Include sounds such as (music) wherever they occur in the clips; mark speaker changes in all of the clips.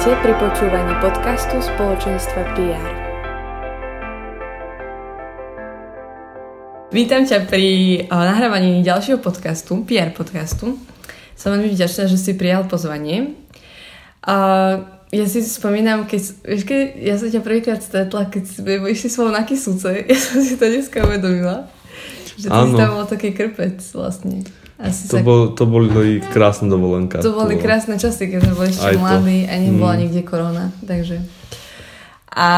Speaker 1: Vítajte pri počúvaní podcastu spoločenstva PR. Vítam ťa pri uh, nahrávaní ďalšieho podcastu, PR podcastu. Som veľmi vďačná, že si prijal pozvanie. Uh, ja si spomínam, keď, vieš, keď ja som ťa prvýkrát stretla, keď sme išli spolu na Kisúce, (laughs) ja som si to dneska uvedomila. Že ty si tam bol taký krpec vlastne.
Speaker 2: Asi to, sa... bol, to boli krásne dovolenka.
Speaker 1: To boli to... krásne časy, keď sme boli ešte mladí a nebola mm. nikde korona. Takže... A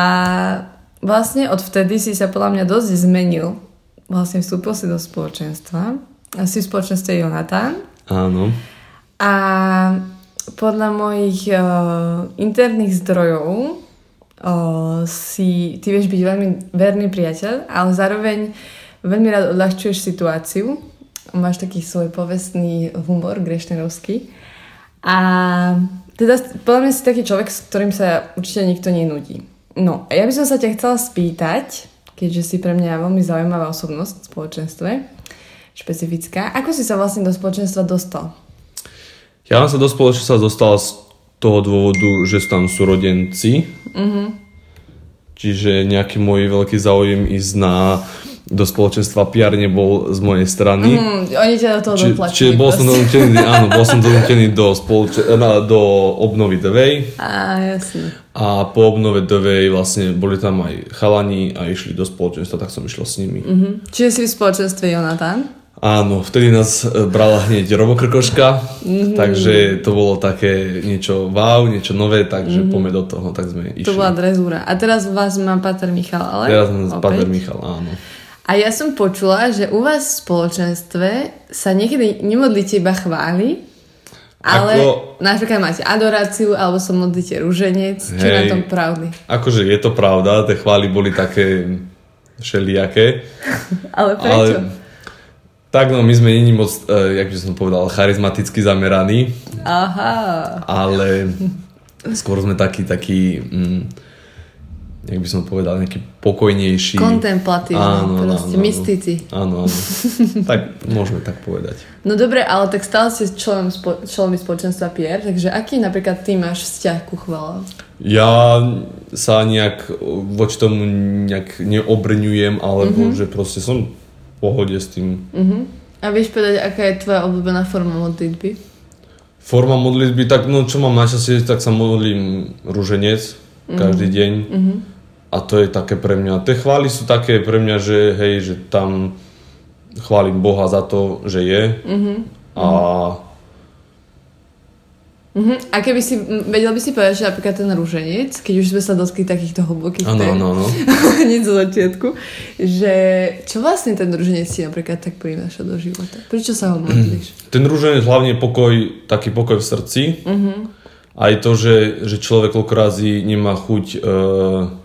Speaker 1: vlastne odvtedy si sa podľa mňa dosť zmenil. Vlastne vstúpil si do spoločenstva. Asi v spoločenstve Jonatán.
Speaker 2: Áno.
Speaker 1: A podľa mojich uh, interných zdrojov uh, si, ty vieš byť veľmi verný priateľ, ale zároveň veľmi rád odľahčuješ situáciu máš taký svoj povestný humor grešnerovský. A teda podľa mňa si taký človek, s ktorým sa určite nikto nenudí. No, a ja by som sa ťa chcela spýtať, keďže si pre mňa veľmi zaujímavá osobnosť v spoločenstve, špecifická. Ako si sa vlastne do spoločenstva dostal?
Speaker 2: Ja som sa do spoločenstva dostal z toho dôvodu, že sú tam súrodenci. Mm-hmm. Čiže nejaký môj veľký záujem ísť na do spoločenstva PR nebol z mojej strany.
Speaker 1: Mm, oni ťa do toho Či, doplatili.
Speaker 2: Čiže bol som donútený, (laughs) áno, bol som donútený do, spoloč- do obnovy Devej.
Speaker 1: Á, jasne.
Speaker 2: A po obnove Devej vlastne boli tam aj chalani a išli do spoločenstva, tak som išiel s nimi.
Speaker 1: Mm-hmm. Čiže si v spoločenstve Jonathan?
Speaker 2: Áno, vtedy nás e, brala hneď Robokrkoška, mm-hmm. takže to bolo také niečo wow, niečo nové, takže mm-hmm. poďme do toho, tak sme išli.
Speaker 1: To bola drezúra. A teraz vás mám Pater Michal, ale?
Speaker 2: Teraz mám Pater Michal, áno.
Speaker 1: A ja som počula, že u vás v spoločenstve sa niekedy nemodlíte iba chváli, ale Ako... napríklad máte adoráciu alebo sa modlíte rúženec. Čo je na tom pravdy?
Speaker 2: Akože je to pravda, tie chvály boli také všelijaké. (laughs)
Speaker 1: ale prečo? Ale,
Speaker 2: tak no, my sme není moc, uh, jak by som povedal, charizmaticky zameraní.
Speaker 1: Aha.
Speaker 2: Ale skôr sme takí, takí... Mm, jak by som povedal, nejaký pokojnejší.
Speaker 1: Kontemplatívny, áno, proste, áno, mystici.
Speaker 2: Áno, áno. (laughs) tak môžeme tak povedať.
Speaker 1: No dobre, ale tak stále ste členom, spo, členmi spoločenstva Pierre, takže aký napríklad ty máš vzťah ku chvále?
Speaker 2: Ja sa nejak voči tomu nejak neobrňujem, alebo mm-hmm. že proste som v pohode s tým.
Speaker 1: Mm-hmm. A vieš povedať, aká je tvoja obľúbená forma modlitby?
Speaker 2: Forma modlitby, tak no čo mám najčastejšie, tak sa modlím rúženec mm-hmm. každý deň. Mm-hmm a to je také pre mňa, tie chvály sú také pre mňa, že hej, že tam chválim Boha za to, že je mm-hmm. a
Speaker 1: Uh-huh. A keby si, vedel by si povedať, že napríklad ten rúženec, keď už sme sa dotkli takýchto hlbokých
Speaker 2: ano, tém, ano, ano. (laughs)
Speaker 1: hneď zo začiatku, že čo vlastne ten rúženec si napríklad tak prináša do života? Prečo sa ho modlíš? (clears throat)
Speaker 2: Ten rúženec hlavne pokoj, taký pokoj v srdci. Uh-huh. Aj to, že, že človek koľko razy nemá chuť uh,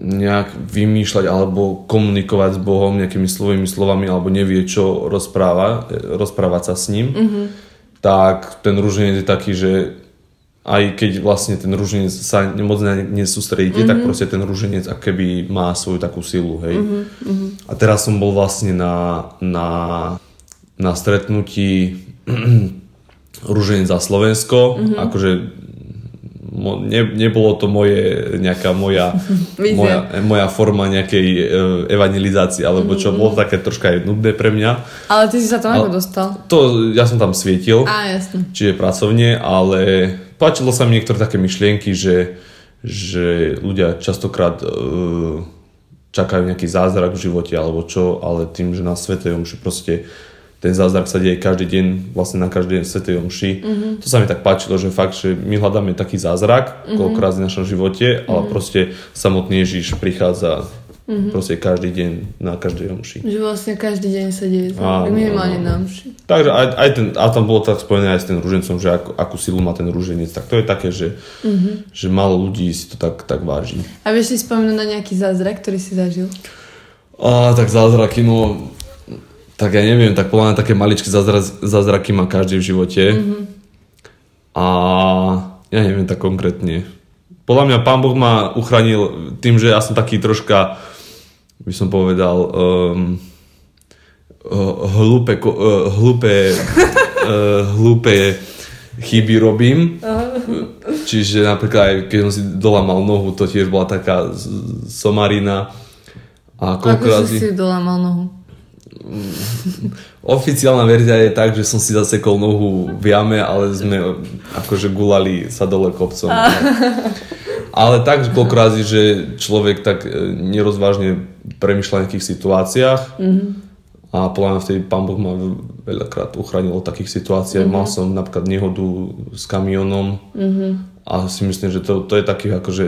Speaker 2: nejak vymýšľať alebo komunikovať s Bohom nejakými svojimi slovami alebo nevie, čo rozpráva, rozprávať sa s ním, mm-hmm. tak ten rúženec je taký, že aj keď vlastne ten rúženec sa moc nesústredíte, mm-hmm. tak proste ten rúženec keby má svoju takú silu, hej. Mm-hmm. A teraz som bol vlastne na, na, na stretnutí rúženec za Slovensko, mm-hmm. akože mo, ne, nebolo to moje, nejaká moja, (laughs) moja, moja forma nejakej uh, evangelizácie, alebo čo, mm-hmm. bolo také troška aj nudné pre mňa.
Speaker 1: Ale ty si sa tam ako dostal?
Speaker 2: To, ja som tam svietil,
Speaker 1: Á, jasne.
Speaker 2: čiže pracovne, ale páčilo sa mi niektoré také myšlienky, že, že ľudia častokrát uh, čakajú nejaký zázrak v živote alebo čo, ale tým, že na Svetej Omši proste ten zázrak sa deje každý deň, vlastne na každý deň Svetej Omši. Mm-hmm. To sa mi tak páčilo, že fakt, že my hľadáme taký zázrak, mm-hmm. koľkokrát v našom živote, ale mm-hmm. proste samotný Ježiš prichádza mm-hmm. proste každý deň na každej omši.
Speaker 1: Že vlastne každý deň sa deje zázrak, minimálne na omši.
Speaker 2: Takže aj, aj ten, a tam bolo tak spojené aj s tým rúžencom, že akú, akú silu má ten rúženec, tak to je také, že, mm-hmm. že málo ľudí si to tak, tak váži.
Speaker 1: A vieš si spomenúť na nejaký zázrak, ktorý si zažil?
Speaker 2: A, tak zázraky, no tak ja neviem, tak podľa mňa také maličké zázra, zázraky má každý v živote. Mm-hmm. A ja neviem tak konkrétne. Podľa mňa Pán Boh ma uchránil tým, že ja som taký troška, by som povedal, um, hlúpe, uh, hlúpe, uh, hlúpe chyby robím. Čiže napríklad aj keď som si dolamal nohu, to tiež bola taká somarina.
Speaker 1: A Ako si si dolamal nohu? (laughs)
Speaker 2: Oficiálna verzia je tak, že som si zasekol nohu v jame, ale sme akože gulali sa dole kopcom. (laughs) Ale tak koľkokrát, že človek tak e, nerozvážne premyšľa v nejakých situáciách mm-hmm. a podľa mňa vtedy pán Boh ma veľakrát uchránil od takých situácií. Mm-hmm. Mal som napríklad nehodu s kamionom mm-hmm. a si myslím, že to, to je taký akože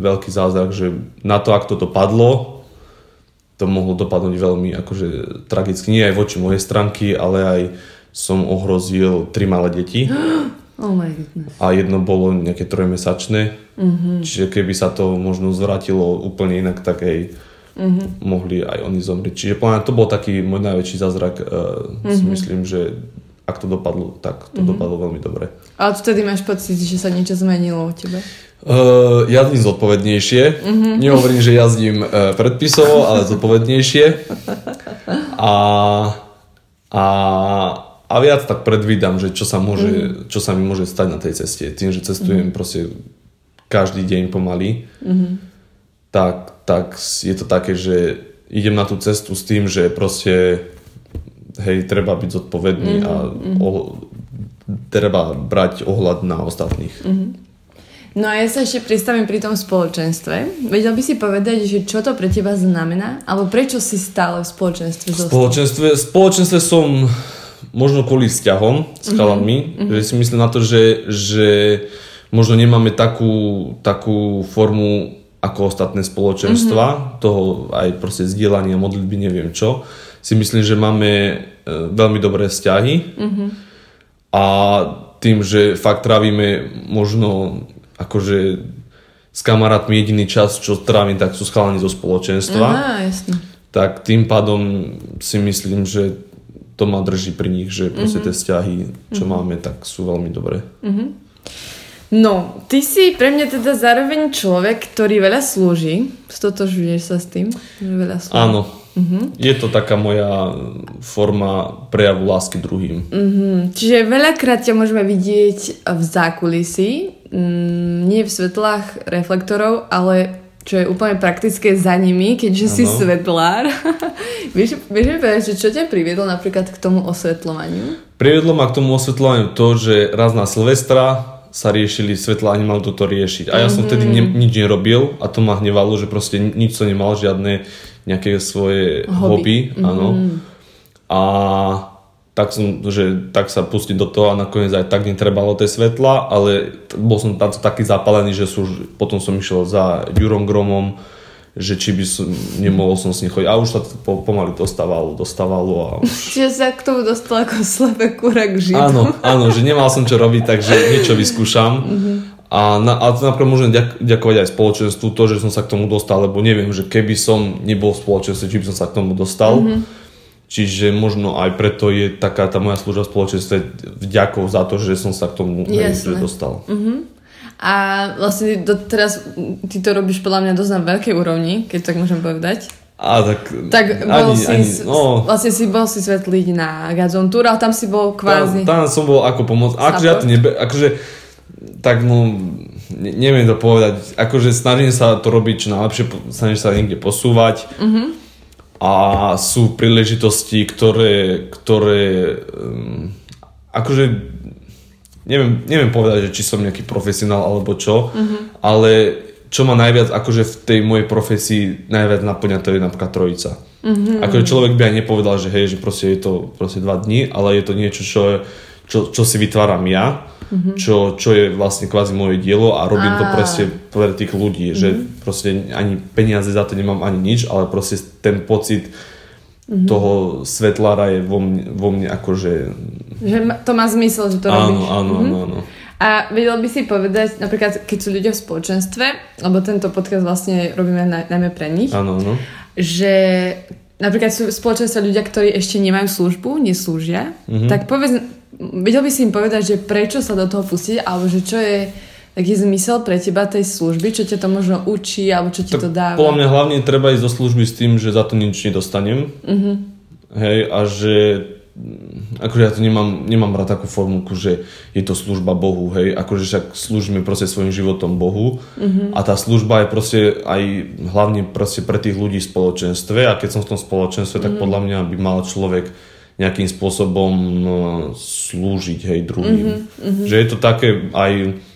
Speaker 2: veľký zázrak, že na to, ak toto padlo, to mohlo dopadnúť veľmi akože tragicky. Nie aj voči mojej stránky, ale aj som ohrozil tri malé deti. (gasps)
Speaker 1: Oh my goodness.
Speaker 2: A jedno bolo nejaké trojmesačné. Mm-hmm. Čiže keby sa to možno zvrátilo úplne inak, tak aj mm-hmm. mohli aj oni zomrieť. Čiže to bol taký môj najväčší zázrak. Uh, mm-hmm. Si myslím, že ak to dopadlo, tak to mm-hmm. dopadlo veľmi dobre.
Speaker 1: Ale vtedy máš pocit, že sa niečo zmenilo u tebe?
Speaker 2: Uh, jazdím zodpovednejšie. Mm-hmm. Nehovorím, že jazdím uh, predpisovo, ale zodpovednejšie. A, a, a viac tak predvídam, že čo sa, môže, mm-hmm. čo sa mi môže stať na tej ceste. Tým, že cestujem mm-hmm. proste každý deň pomaly, mm-hmm. tak, tak je to také, že idem na tú cestu s tým, že proste hej, treba byť zodpovedný mm-hmm. a mhm. o, treba brať ohľad na ostatných. Mm-hmm.
Speaker 1: No a ja sa ešte pristavím pri tom spoločenstve. Vedel by si povedať, že čo to pre teba znamená? Alebo prečo si stále v spoločenstve
Speaker 2: zostal? Spoločenstve, spoločenstve som možno kvôli vzťahom s mhm. chalanmi, mm-hmm. že si myslím na to, že, že možno nemáme takú, takú formu ako ostatné spoločenstva, mm-hmm. toho aj proste zdieľania, modlitby, neviem čo. Si myslím, že máme e, veľmi dobré vzťahy mm-hmm. a tým, že fakt trávime možno akože s kamarátmi jediný čas, čo trávim, tak sú schalani zo spoločenstva.
Speaker 1: Aha, jasne.
Speaker 2: Tak tým pádom si myslím, že to ma drží pri nich, že proste mm-hmm. tie vzťahy, čo mm-hmm. máme, tak sú veľmi dobré. Mm-hmm.
Speaker 1: No, ty si pre mňa teda zároveň človek, ktorý veľa slúži. Stotožuješ sa s tým? Že veľa slúži.
Speaker 2: Áno. Mm-hmm. Je to taká moja forma prejavu lásky druhým.
Speaker 1: Mm-hmm. Čiže veľakrát ťa môžeme vidieť v zákulisí, mm, nie v svetlách reflektorov, ale čo je úplne praktické za nimi, keďže ano. si svetlár. (laughs) vieš, vieš mi povedať, že čo ťa priviedlo napríklad k tomu osvetľovaniu?
Speaker 2: Priviedlo ma k tomu osvetľovaniu to, že raz na Silvestra sa riešili svetla a nemal toto riešiť. A ja som vtedy ne, mhm. nič nerobil a to ma hnevalo, že proste nič som nemal, žiadne nejaké svoje hobby. hobby áno. Mm. A tak som, že tak sa pustiť do toho a nakoniec aj tak netrebalo tie svetla, ale bol som tam taký zapalený, že sú, potom som išiel za Jurom Gromom, že či by som, nemohol som s ním chodiť. A už sa to pomaly dostávalo, dostávalo. A už... (laughs)
Speaker 1: Čiže sa k tomu dostal ako slepé kura k žitu.
Speaker 2: Áno, (laughs) áno, že nemal som čo robiť, takže niečo vyskúšam. Mm-hmm. A, na, a to napríklad môžem ďak, ďakovať aj spoločenstvu, to, že som sa k tomu dostal, lebo neviem, že keby som nebol v spoločenstve, či by som sa k tomu dostal. Mm-hmm Čiže možno aj preto je taká tá moja služba spoločenstve vďakov za to, že som sa k tomu Jasne. dostal. Uh-huh.
Speaker 1: A vlastne teraz ty to robíš podľa mňa dosť na veľkej úrovni, keď tak môžem povedať.
Speaker 2: A tak,
Speaker 1: tak bol ani, si, ani, no. vlastne si bol si svetliť na Gazon Tour, ale tam si bol kvázi...
Speaker 2: Tam, tam som bol ako pomoc. Akože ja to nebe, akože, tak no, ne, neviem to povedať, akože snažím sa to robiť čo najlepšie, snažím sa niekde posúvať mm-hmm. a sú príležitosti, ktoré, ktoré um, akože neviem, neviem povedať, že či som nejaký profesionál alebo čo, mm-hmm. ale čo ma najviac akože v tej mojej profesii najviac naplňa, to je napríklad trojica. Mm-hmm. Akože človek by aj nepovedal, že hej, že proste je to proste dva dní, ale je to niečo, čo, čo, čo si vytváram ja mm-hmm. čo, čo je vlastne kvázi moje dielo a robím a... to proste pre tých ľudí, mm-hmm. že proste ani peniaze za to nemám ani nič, ale proste ten pocit mm-hmm. toho svetlára je vo mne, vo mne akože...
Speaker 1: Že to má zmysel, že to
Speaker 2: áno,
Speaker 1: robíš.
Speaker 2: Áno, mm-hmm. áno, áno.
Speaker 1: A vedel by si povedať, napríklad keď sú ľudia v spoločenstve, lebo tento podcast vlastne robíme najmä pre nich,
Speaker 2: áno, áno.
Speaker 1: že napríklad sú v spoločenstve ľudia, ktorí ešte nemajú službu, neslúžia, mm-hmm. tak povedz, vedel by si im povedať, že prečo sa do toho pustiť, alebo že čo je taký zmysel pre teba tej služby, čo ťa to možno učí, alebo čo ti tak to dáva?
Speaker 2: Podľa mňa hlavne treba ísť do služby s tým, že za to nič nedostanem. Uh-huh. Hej, a že akože ja to nemám, nemám rád takú formulku, že je to služba Bohu, hej, akože však slúžime proste svojim životom Bohu uh-huh. a tá služba je proste aj hlavne proste pre tých ľudí v spoločenstve a keď som v tom spoločenstve, uh-huh. tak podľa mňa by mal človek nejakým spôsobom no, slúžiť hej, druhým. Mm-hmm, mm-hmm. Že je to také aj,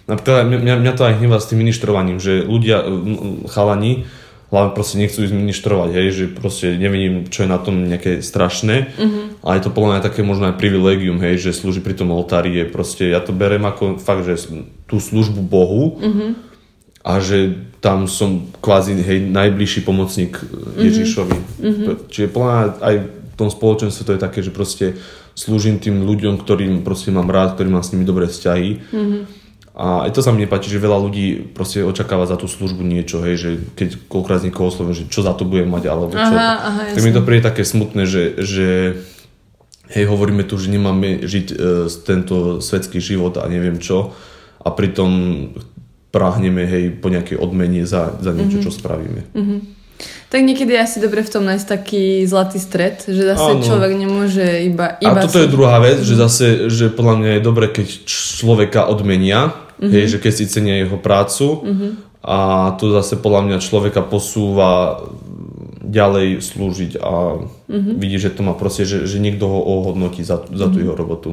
Speaker 2: napríklad mňa, mňa to aj hnevá s tým ministrovaním, že ľudia, chalani, hlavne proste nechcú ísť ministrovať, hej, že proste nevidím, čo je na tom nejaké strašné, mm-hmm. ale je to podľa mňa také možno aj privilegium, hej, že slúži pri tom oltári je proste, ja to berem ako fakt, že tú službu Bohu mm-hmm. a že tam som kvázi, hej, najbližší pomocník Ježišovi. Mm-hmm. Čiže podľa mňa aj tom spoločenstve to je také, že proste slúžim tým ľuďom, ktorým proste mám rád, ktorým mám s nimi dobré vzťahy. Mm-hmm. A aj to sa mi nepáči, že veľa ľudí proste očakáva za tú službu niečo, hej, že keď koľkokrát niekoho oslovím, že čo za to budem mať, alebo čo. Aha, aha, tak mi to príde také smutné, že, že hej, hovoríme tu, že nemáme žiť e, tento svetský život a neviem čo a pritom prahneme hej, po nejakej odmene za, za niečo, mm-hmm. čo spravíme. Mm-hmm.
Speaker 1: Tak niekedy je asi dobre v tom nájsť taký zlatý stred, že zase Áno. človek nemôže iba... iba
Speaker 2: a toto je druhá vec, že zase, že podľa mňa je dobre, keď človeka odmenia, mm-hmm. hej, že keď si cenia jeho prácu mm-hmm. a to zase podľa mňa človeka posúva ďalej slúžiť a mm-hmm. vidí, že to má proste, že, že niekto ho ohodnotí za, za tú mm-hmm. jeho robotu.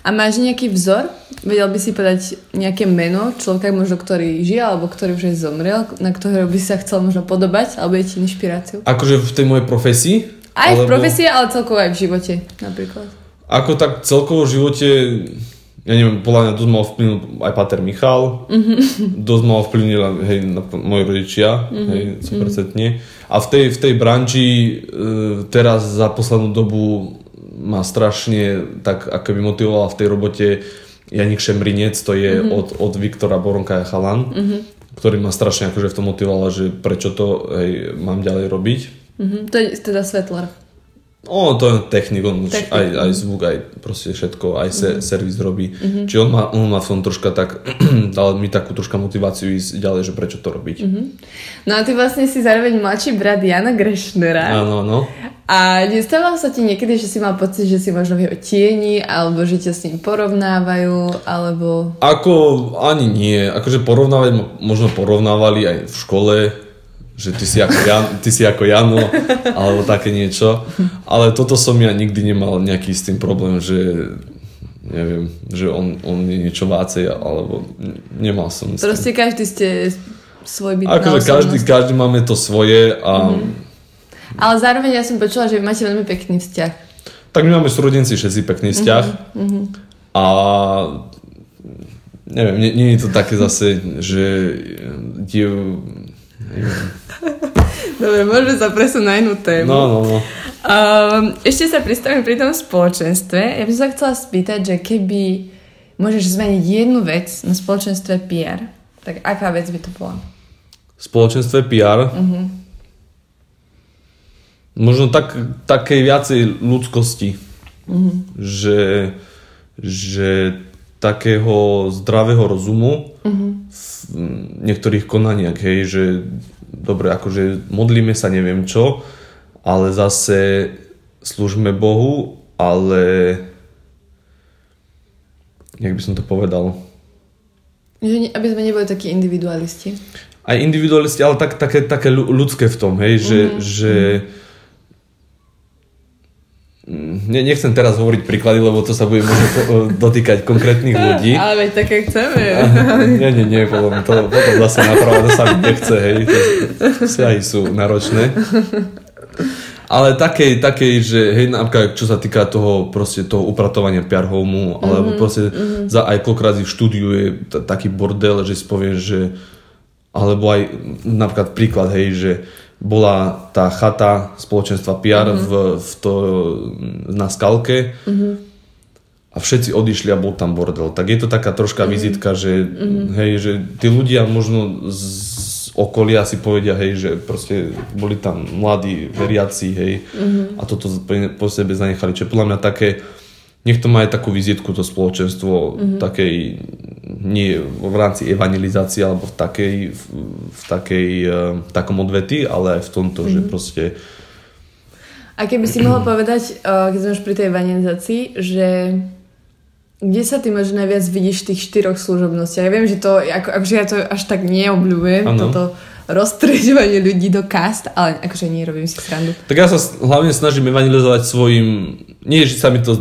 Speaker 1: A máš nejaký vzor? Vedel by si povedať nejaké meno človeka, možno ktorý žije alebo ktorý už je zomrel, na ktorého by sa chcel možno podobať alebo je ti inšpiráciu?
Speaker 2: Akože v tej mojej profesii?
Speaker 1: Aj alebo... v profesii, ale celkovo aj v živote napríklad.
Speaker 2: Ako tak celkovo v živote ja neviem, podľa mňa dosť ma ovplyvnil aj Pater Michal, mm-hmm. dosť ma ovplyvnil hej, na, moji rodičia, mm-hmm. hej, 100%. Mm-hmm. A v tej, v tej branži e, teraz za poslednú dobu ma strašne tak ako by motivovala v tej robote Janik Šemrinec, to je mm-hmm. od, od Viktora Boronka a Chalan, mm-hmm. ktorý ma strašne akože v tom motivoval, že prečo to hej, mám ďalej robiť.
Speaker 1: Mm-hmm. To je teda Svetlar.
Speaker 2: O, to je technik, on Technik. aj, aj zvuk, aj proste všetko, aj se, mm. servis robí. Mm-hmm. Čiže on má, on má v tom troška tak, (clears throat) dal mi takú troška motiváciu ísť ďalej, že prečo to robiť. Mm-hmm.
Speaker 1: No a ty vlastne si zároveň mladší brat Jana Grešnera.
Speaker 2: Áno, no.
Speaker 1: A nestávalo sa ti niekedy, že si mal pocit, že si možno v jeho tieni, alebo že ťa s ním porovnávajú, alebo...
Speaker 2: Ako ani nie, akože porovnávať, možno porovnávali aj v škole, že ty si ako, Jan, ty si ako Jano, alebo také niečo. Ale toto som ja nikdy nemal nejaký s tým problém, že neviem, že on, on je niečo vácej, alebo nemal som
Speaker 1: Proste každý ste svoj byt
Speaker 2: Akože každý, každý máme to svoje a... Mm-hmm.
Speaker 1: Ale zároveň ja som počula, že vy máte veľmi pekný vzťah.
Speaker 2: Tak my máme súrodenci všetci pekný vzťah. Mm-hmm. A neviem, nie, nie je to také zase, že diev, (laughs)
Speaker 1: Dobre, môžeme sa presunúť na inú tému.
Speaker 2: No, no, no.
Speaker 1: Um, ešte sa pristavím pri tom spoločenstve. Ja by som sa chcela spýtať, že keby môžeš zmeniť jednu vec na spoločenstve PR, tak aká vec by to bola?
Speaker 2: Spoločenstve PR? Uh-huh. Možno tak, takej viacej ľudskosti. Uh-huh. Že, že takého zdravého rozumu uh-huh. V niektorých konaniach, hej, že dobre, akože modlíme sa neviem čo, ale zase slúžme Bohu, ale jak by som to povedal,
Speaker 1: Že aby sme neboli takí individualisti.
Speaker 2: Aj individualisti, ale tak, také, také ľudské v tom, hej, že, mm-hmm. že ne, nechcem teraz hovoriť príklady, lebo to sa bude možno dotýkať konkrétnych ľudí. (laughs)
Speaker 1: Ale veď také chceme.
Speaker 2: nie, nie, nie, potom, to, potom zase napravo to sa nechce, hej, vzťahy sú náročné. Ale takej, takej, že hej, napríklad čo sa týka toho proste toho upratovania PR homeu, mm-hmm, alebo proste mm-hmm. za aj koľkokrát v štúdiu je t- taký bordel, že si poviem, že alebo aj napríklad príklad, hej, že bola tá chata spoločenstva PR mm-hmm. v, v to, na skalke mm-hmm. a všetci odišli a bol tam bordel. Tak je to taká troška mm-hmm. vizitka, že, mm-hmm. hej, že tí ľudia možno z, okolia si povedia, hej, že proste boli tam mladí veriaci, hej, mm-hmm. a toto po sebe zanechali. Čiže podľa mňa také, nech to má aj takú vizitku, to spoločenstvo mm-hmm. takej, nie v rámci evangelizácie, alebo v takej, v, v takej, v eh, takom odvety, ale aj v tomto, mm-hmm. že mhm. proste
Speaker 1: a keby si mohla povedať, eh, keď sme už pri tej evangelizácii, že kde sa ty možno najviac vidíš v tých štyroch služobnostiach? Ja viem, že to, ako, akože ja to až tak neobľúbujem, ano. toto roztreďovanie ľudí do cast, ale akože nie robím si srandu.
Speaker 2: Tak ja sa hlavne snažím evangelizovať svojim, nie že sa mi to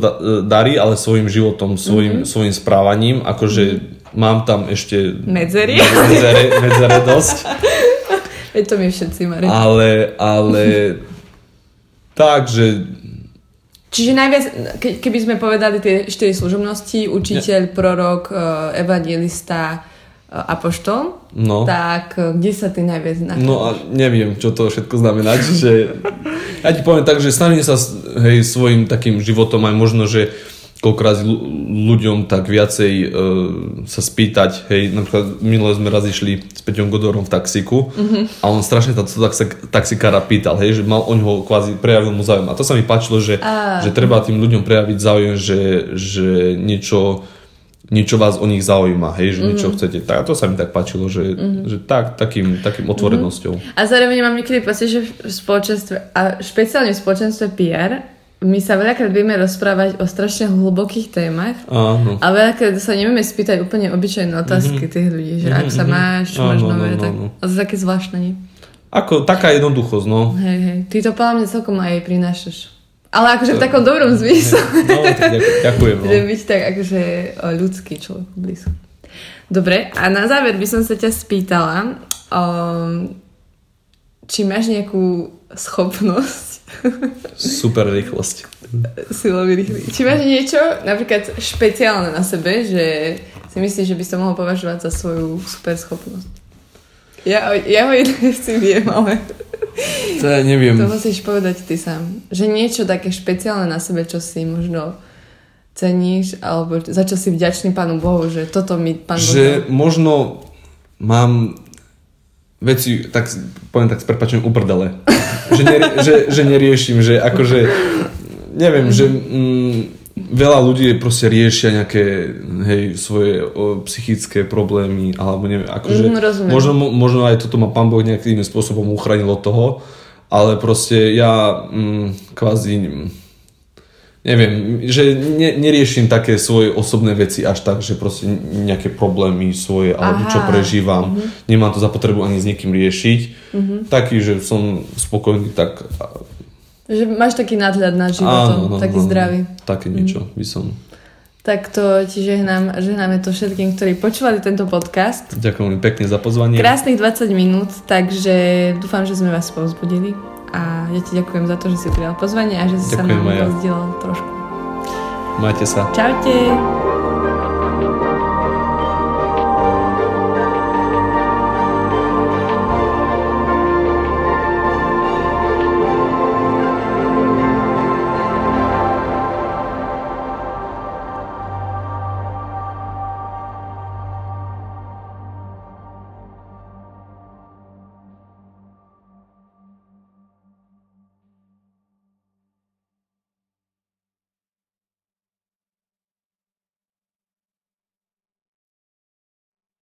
Speaker 2: darí, ale svojim životom, svojim, mm-hmm. svojim správaním, akože mm-hmm. mám tam ešte
Speaker 1: medzery, (laughs)
Speaker 2: medzere, medzere dosť. (laughs)
Speaker 1: Je to my všetci, Mari.
Speaker 2: Ale, ale (laughs) tak, že
Speaker 1: Čiže najviac, ke, keby sme povedali tie štyri služobnosti, učiteľ, prorok, e, evangelista, e, apoštol, no. tak e, kde sa ty najviac nachádzaš?
Speaker 2: No a neviem, čo to všetko znamená, čiže ja ti poviem tak, že snažím sa hej, svojim takým životom aj možno, že koľkokrát ľuďom tak viacej uh, sa spýtať, hej, napríklad minule sme raz išli s Peťom Godorom v taxiku mm-hmm. a on strašne to taxikára pýtal, hej, že mal o ňoho kvázi prejavil mu záujem. A to sa mi páčilo, že, a... že treba tým ľuďom prejaviť záujem, že, že niečo, niečo vás o nich zaujíma, hej, že mm-hmm. niečo mhm. chcete. Tak, to sa mi tak páčilo, že, mm-hmm. že tak, takým, takým mhm. otvorenosťou.
Speaker 1: Mm-hmm. A zároveň mám niekedy pocit, že v spoločenstve, a špeciálne v spoločenstve PR, my sa veľakrát vieme rozprávať o strašne hlbokých témach
Speaker 2: Áno.
Speaker 1: a veľakrát sa nevieme spýtať úplne obyčajné otázky mm-hmm. tých ľudí, že mm-hmm. ak sa mhm. máš, čo máš nové, tak a to také zvláštne, nie?
Speaker 2: Ako, taká jednoduchosť, no.
Speaker 1: Hej, hej, ty to podľa mňa celkom aj prinášaš. Ale akože v takom dobrom zmysle.
Speaker 2: No, tak ďakujem. No. (laughs)
Speaker 1: Že byť tak akože ľudský človek blízko. Dobre, a na záver by som sa ťa spýtala, um, či máš nejakú schopnosť
Speaker 2: Super rýchlosť. (laughs)
Speaker 1: Silový rýchly. Či máš niečo napríklad špeciálne na sebe, že si myslíš, že by som mohol považovať za svoju super schopnosť? Ja, ja ho (laughs) jedné si viem, ale...
Speaker 2: To ja neviem.
Speaker 1: To musíš povedať ty sám. Že niečo také špeciálne na sebe, čo si možno ceníš, alebo za čo si vďačný Pánu Bohu, že toto mi Pán Boh...
Speaker 2: Že možno mám veci, tak poviem tak s prepačením, uprdele. že, neri, že, že neriešim, že akože, neviem, že mm, veľa ľudí proste riešia nejaké, hej, svoje o, psychické problémy, alebo neviem, akože, mm, možno, možno aj toto ma pán Boh nejakým spôsobom uchránil od toho, ale proste ja mm, kvázi neviem, že ne, neriešim také svoje osobné veci až tak, že proste nejaké problémy svoje alebo Aha. čo prežívam. Uh-huh. Nemám to za potrebu ani s niekým riešiť. Uh-huh. Taký, že som spokojný tak...
Speaker 1: Že máš taký nadhľad na životom, áno, no, taký no, zdravý.
Speaker 2: Také niečo uh-huh. by som...
Speaker 1: Tak to ti žehnám, žehnáme to všetkým, ktorí počúvali tento podcast.
Speaker 2: Ďakujem pekne za pozvanie.
Speaker 1: Krásnych 20 minút, takže dúfam, že sme vás povzbudili a ja ti ďakujem za to, že si prijal pozvanie a že si ďakujem sa nám rozdielal trošku.
Speaker 2: Majte sa.
Speaker 1: Čaute.